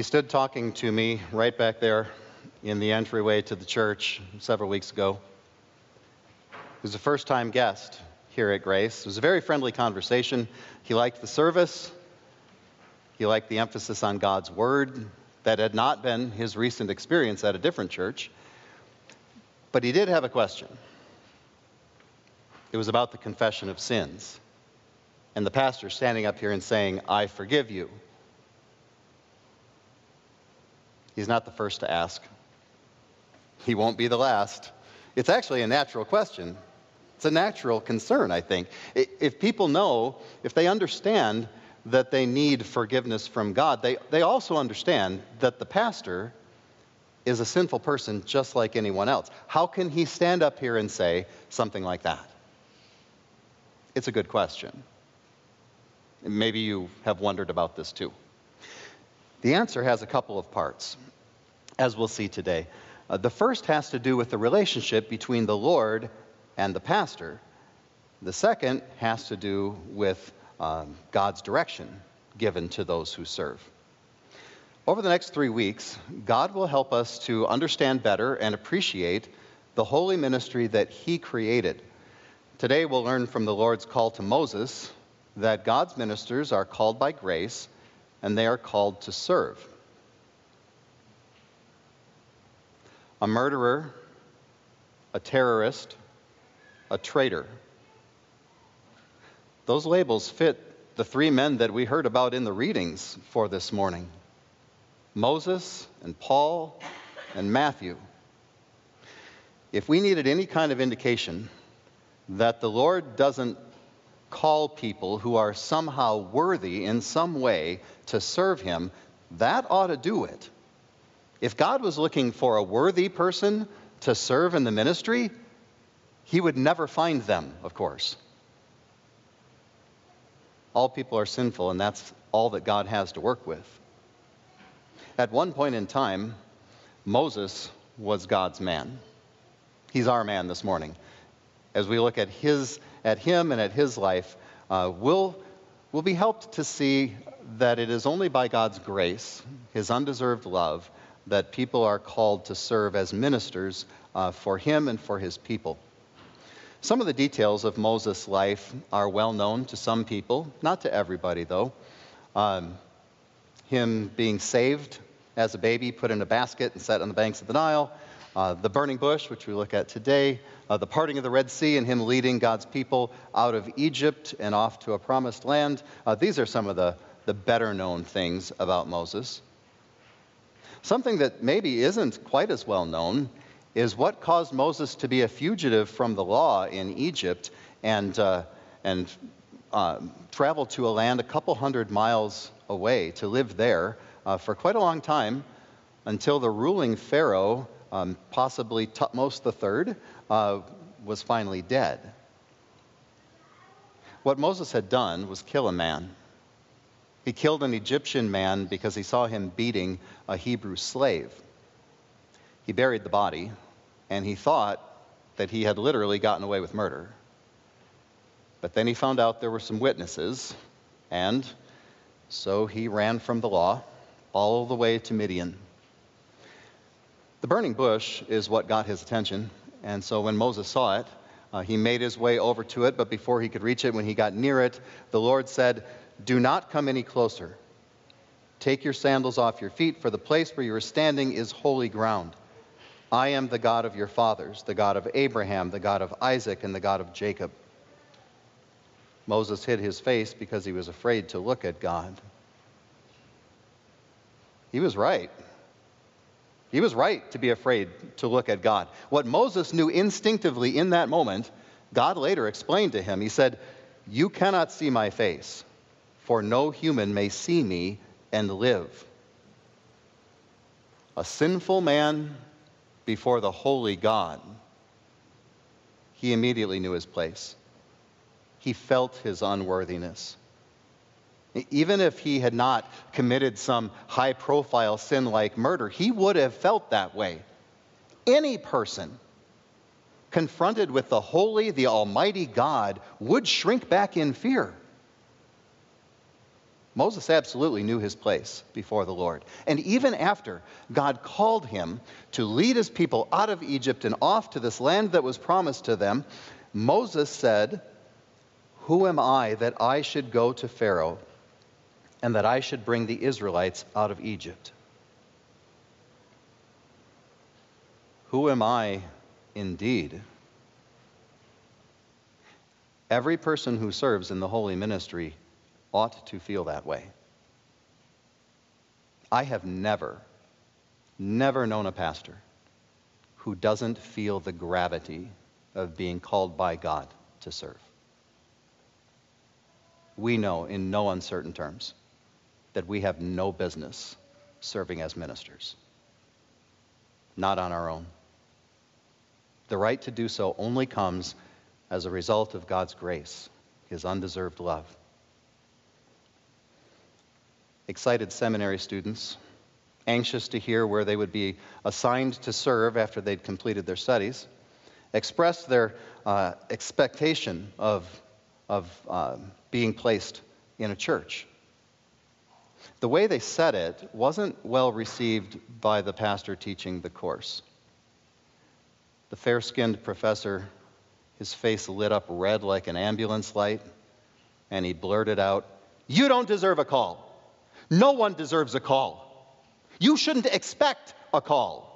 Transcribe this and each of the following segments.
He stood talking to me right back there in the entryway to the church several weeks ago. He was a first time guest here at Grace. It was a very friendly conversation. He liked the service, he liked the emphasis on God's Word. That had not been his recent experience at a different church. But he did have a question. It was about the confession of sins. And the pastor standing up here and saying, I forgive you. He's not the first to ask. He won't be the last. It's actually a natural question. It's a natural concern, I think. If people know, if they understand that they need forgiveness from God, they, they also understand that the pastor is a sinful person just like anyone else. How can he stand up here and say something like that? It's a good question. Maybe you have wondered about this too. The answer has a couple of parts, as we'll see today. Uh, the first has to do with the relationship between the Lord and the pastor. The second has to do with um, God's direction given to those who serve. Over the next three weeks, God will help us to understand better and appreciate the holy ministry that He created. Today, we'll learn from the Lord's call to Moses that God's ministers are called by grace and they are called to serve. A murderer, a terrorist, a traitor. Those labels fit the three men that we heard about in the readings for this morning Moses and Paul and Matthew. If we needed any kind of indication that the Lord doesn't call people who are somehow worthy in some way to serve him, that ought to do it. If God was looking for a worthy person to serve in the ministry, he would never find them, of course. All people are sinful, and that's all that God has to work with. At one point in time, Moses was God's man. He's our man this morning. As we look at his at him and at his life, uh, we'll, we'll be helped to see that it is only by God's grace, his undeserved love, that people are called to serve as ministers uh, for him and for his people. Some of the details of Moses' life are well known to some people, not to everybody, though. Um, him being saved as a baby, put in a basket and set on the banks of the Nile, uh, the burning bush, which we look at today, uh, the parting of the Red Sea, and him leading God's people out of Egypt and off to a promised land. Uh, these are some of the, the better known things about Moses. Something that maybe isn't quite as well known is what caused Moses to be a fugitive from the law in Egypt and, uh, and uh, travel to a land a couple hundred miles away to live there uh, for quite a long time until the ruling Pharaoh um, possibly Thutmose III, uh, was finally dead. What Moses had done was kill a man. He killed an Egyptian man because he saw him beating a Hebrew slave. He buried the body, and he thought that he had literally gotten away with murder. But then he found out there were some witnesses, and so he ran from the law all the way to Midian. The burning bush is what got his attention, and so when Moses saw it, uh, he made his way over to it, but before he could reach it, when he got near it, the Lord said, Do not come any closer. Take your sandals off your feet, for the place where you are standing is holy ground. I am the God of your fathers, the God of Abraham, the God of Isaac, and the God of Jacob. Moses hid his face because he was afraid to look at God. He was right. He was right to be afraid to look at God. What Moses knew instinctively in that moment, God later explained to him. He said, You cannot see my face, for no human may see me and live. A sinful man before the holy God. He immediately knew his place. He felt his unworthiness. Even if he had not committed some high profile sin like murder, he would have felt that way. Any person confronted with the holy, the almighty God would shrink back in fear. Moses absolutely knew his place before the Lord. And even after God called him to lead his people out of Egypt and off to this land that was promised to them, Moses said, Who am I that I should go to Pharaoh and that I should bring the Israelites out of Egypt? Who am I indeed? Every person who serves in the holy ministry ought to feel that way. I have never, never known a pastor who doesn't feel the gravity of being called by God to serve. We know in no uncertain terms that we have no business serving as ministers, not on our own. The right to do so only comes as a result of God's grace, His undeserved love. Excited seminary students, anxious to hear where they would be assigned to serve after they'd completed their studies, expressed their uh, expectation of, of uh, being placed in a church. The way they said it wasn't well received by the pastor teaching the course. The fair skinned professor his face lit up red like an ambulance light, and he blurted out, You don't deserve a call. No one deserves a call. You shouldn't expect a call.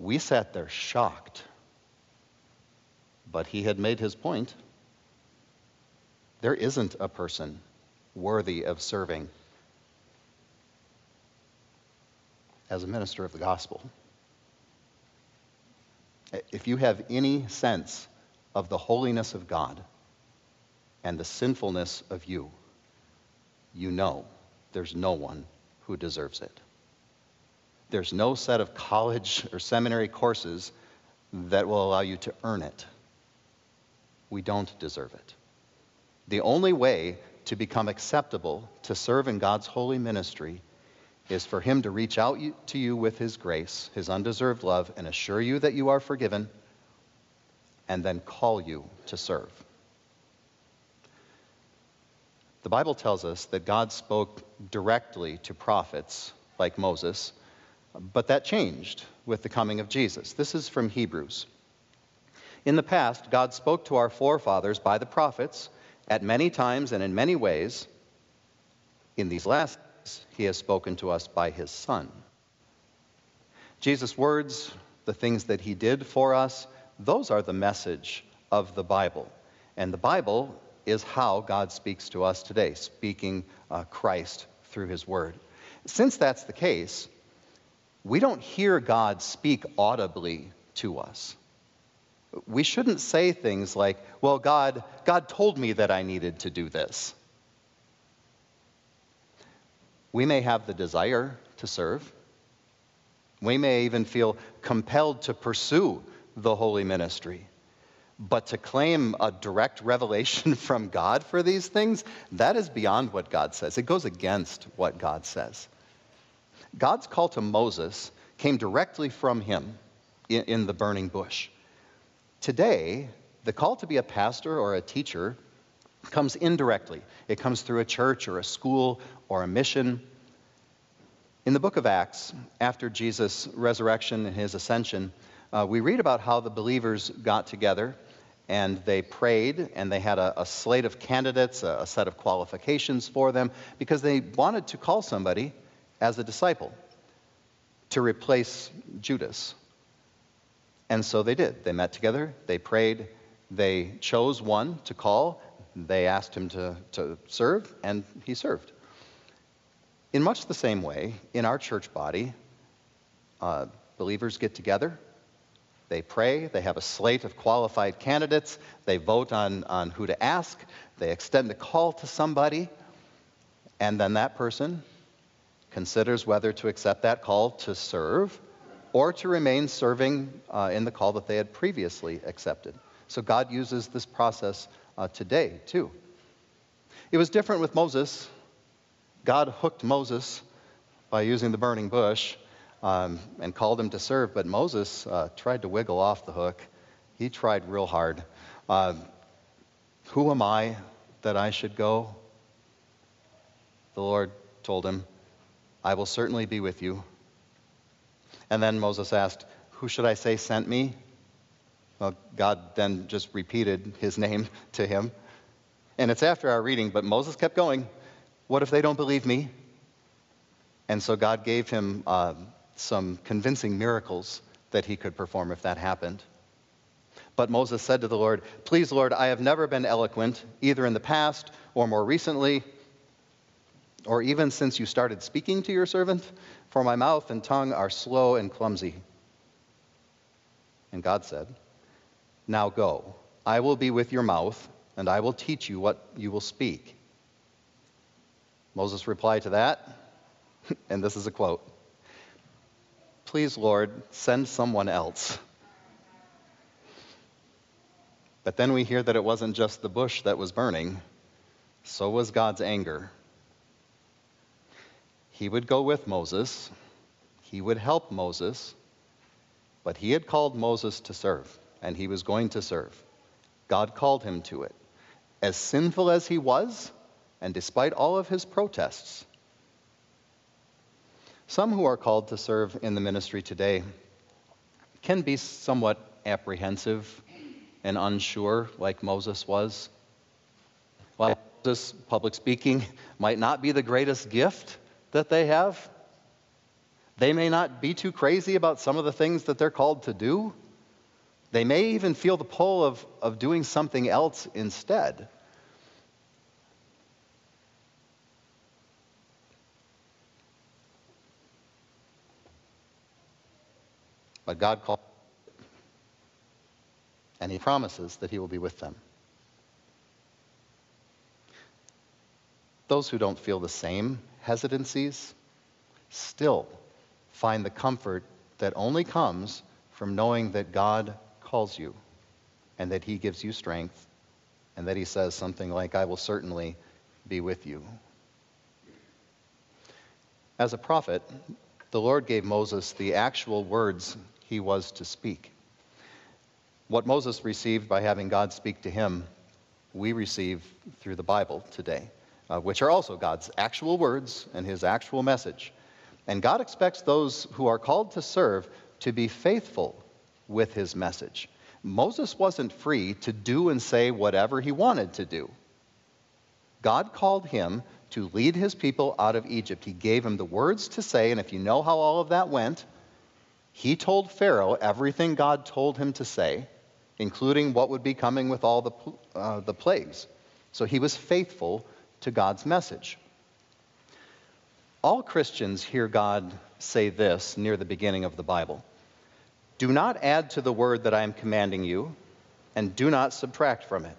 We sat there shocked. But he had made his point. There isn't a person worthy of serving as a minister of the gospel if you have any sense of the holiness of God and the sinfulness of you, you know there's no one who deserves it. There's no set of college or seminary courses that will allow you to earn it. We don't deserve it. The only way to become acceptable to serve in God's holy ministry is for Him to reach out to you with His grace, His undeserved love, and assure you that you are forgiven, and then call you to serve. The Bible tells us that God spoke directly to prophets like Moses, but that changed with the coming of Jesus. This is from Hebrews. In the past, God spoke to our forefathers by the prophets at many times and in many ways. In these last he has spoken to us by his Son. Jesus' words, the things that he did for us, those are the message of the Bible. And the Bible is how God speaks to us today, speaking uh, Christ through his word. Since that's the case, we don't hear God speak audibly to us. We shouldn't say things like, well, God, God told me that I needed to do this. We may have the desire to serve. We may even feel compelled to pursue the holy ministry. But to claim a direct revelation from God for these things, that is beyond what God says. It goes against what God says. God's call to Moses came directly from him in, the burning bush. Today, the call to be a pastor or a teacher comes indirectly. It comes through a church or a school or a mission. In the book of Acts, after Jesus' resurrection and his ascension, uh, we read about how the believers got together and they prayed and they had a, a slate of candidates, a, a set of qualifications for them, because they wanted to call somebody as a disciple to replace Judas. And so they did. They met together, they prayed, they chose one to call, they asked him to, to serve, and he served. In much the same way, in our church body, uh, believers get together, they pray, they have a slate of qualified candidates, they vote on, on who to ask, they extend a call to somebody, and then that person considers whether to accept that call to serve or to remain serving uh, in the call that they had previously accepted. So God uses this process uh, today, too. It was different with Moses God hooked Moses by using the burning bush um, and called him to serve, but Moses uh, tried to wiggle off the hook. He tried real hard. Uh, who am I that I should go? The Lord told him, I will certainly be with you. And then Moses asked, Who should I say sent me? Well, God then just repeated his name to him. And it's after our reading, but Moses kept going. What if they don't believe me? And so God gave him uh, some convincing miracles that he could perform if that happened. But Moses said to the Lord, Please, Lord, I have never been eloquent, either in the past or more recently, or even since you started speaking to your servant, for my mouth and tongue are slow and clumsy. And God said, Now go, I will be with your mouth, and I will teach you what you will speak. Moses replied to that, and this is a quote Please, Lord, send someone else. But then we hear that it wasn't just the bush that was burning, so was God's anger. He would go with Moses, he would help Moses, but he had called Moses to serve, and he was going to serve. God called him to it. As sinful as he was, and despite all of his protests, some who are called to serve in the ministry today can be somewhat apprehensive and unsure, like Moses was. While Moses, public speaking, might not be the greatest gift that they have, they may not be too crazy about some of the things that they're called to do. They may even feel the pull of, of doing something else instead. But God called and he promises that he will be with them. Those who don't feel the same hesitancies still find the comfort that only comes from knowing that God calls you and that he gives you strength and that he says something like, I will certainly be with you. As a prophet, the Lord gave Moses the actual words he was to speak. What Moses received by having God speak to him, we receive through the Bible today, uh, which are also God's actual words and his actual message. And God expects those who are called to serve to be faithful with his message. Moses wasn't free to do and say whatever he wanted to do. God called him to lead his people out of Egypt. He gave him the words to say, and if you know how all of that went, he told Pharaoh everything God told him to say including what would be coming with all the, uh, the plagues. So he was faithful to God's message. All Christians hear God say this near the beginning of the Bible Do not add to the word that I am commanding you, and do not subtract from it.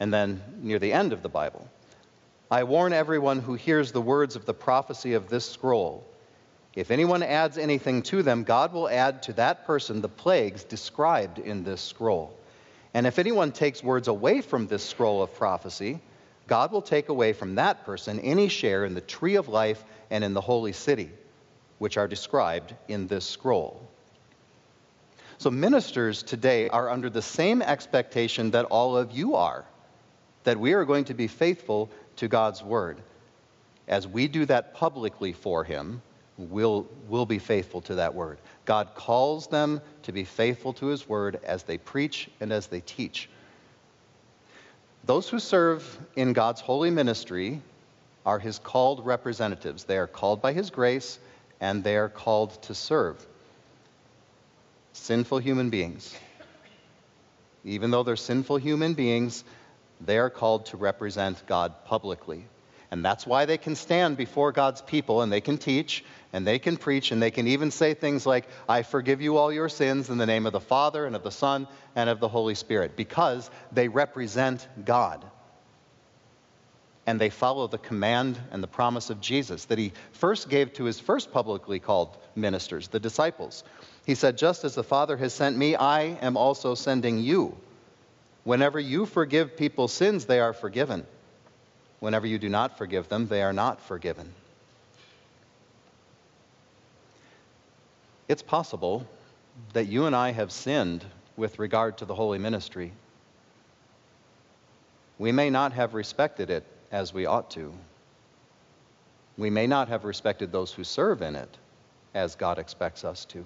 And then near the end of the Bible, I warn everyone who hears the words of the prophecy of this scroll if anyone adds anything to them, God will add to that person the plagues described in this scroll. And if anyone takes words away from this scroll of prophecy, God will take away from that person any share in the tree of life and in the holy city, which are described in this scroll. So, ministers today are under the same expectation that all of you are that we are going to be faithful to God's word. As we do that publicly for Him, will, will be faithful to that word. God calls them to be faithful to his word as they preach and as they teach. Those who serve in God's holy ministry are his called representatives. They are called by his grace and they are called to serve. Sinful human beings. Even though they're sinful human beings, they are called to represent God publicly. And that's why they can stand before God's people and they can teach and they can preach and they can even say things like, I forgive you all your sins in the name of the Father and of the Son and of the Holy Spirit, because they represent God. And they follow the command and the promise of Jesus that he first gave to his first publicly called ministers, the disciples. He said, Just as the Father has sent me, I am also sending you. Whenever you forgive people's sins, they are forgiven. Whenever you do not forgive them, they are not forgiven. It's possible that you and I have sinned with regard to the holy ministry. we may not have respected it as we ought to. We may not have respected those who serve in it as God expects us to.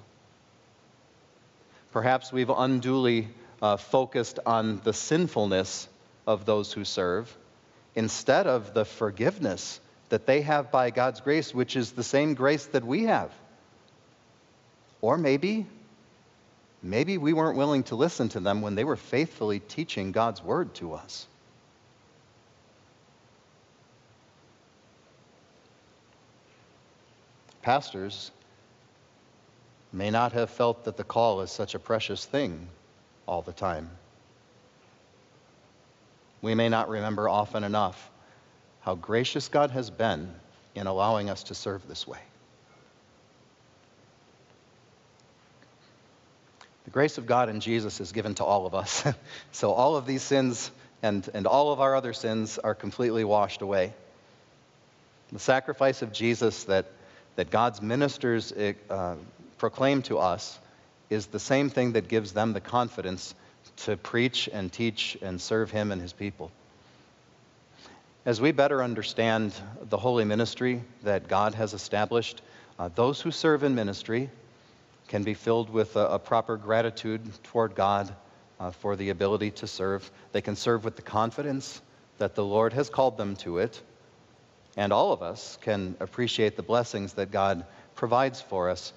Perhaps we've unduly uh, focused on the sinfulness of those who serve instead of the forgiveness that they have by God's grace, which is the same grace that we have. Or maybe, maybe we weren't willing to listen to them when they were faithfully teaching God's word to us. Pastors may not have felt that the call is such a precious thing all the time. We may not remember often enough how gracious God has been in allowing us to serve this way. The grace of God in Jesus is given to all of us. so all of these sins and, and all of our other sins are completely washed away. The sacrifice of Jesus that, that God's ministers uh, proclaim to us is the same thing that gives them the confidence to preach and teach and serve Him and His people. As we better understand the holy ministry that God has established, uh, those who serve in ministry can be filled with a, a proper gratitude toward God uh, for the ability to serve. They can serve with the confidence that the Lord has called them to it. And all of us can appreciate the blessings that God provides for us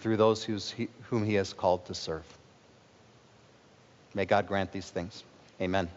through those whom He has called to serve. May God grant these things. Amen.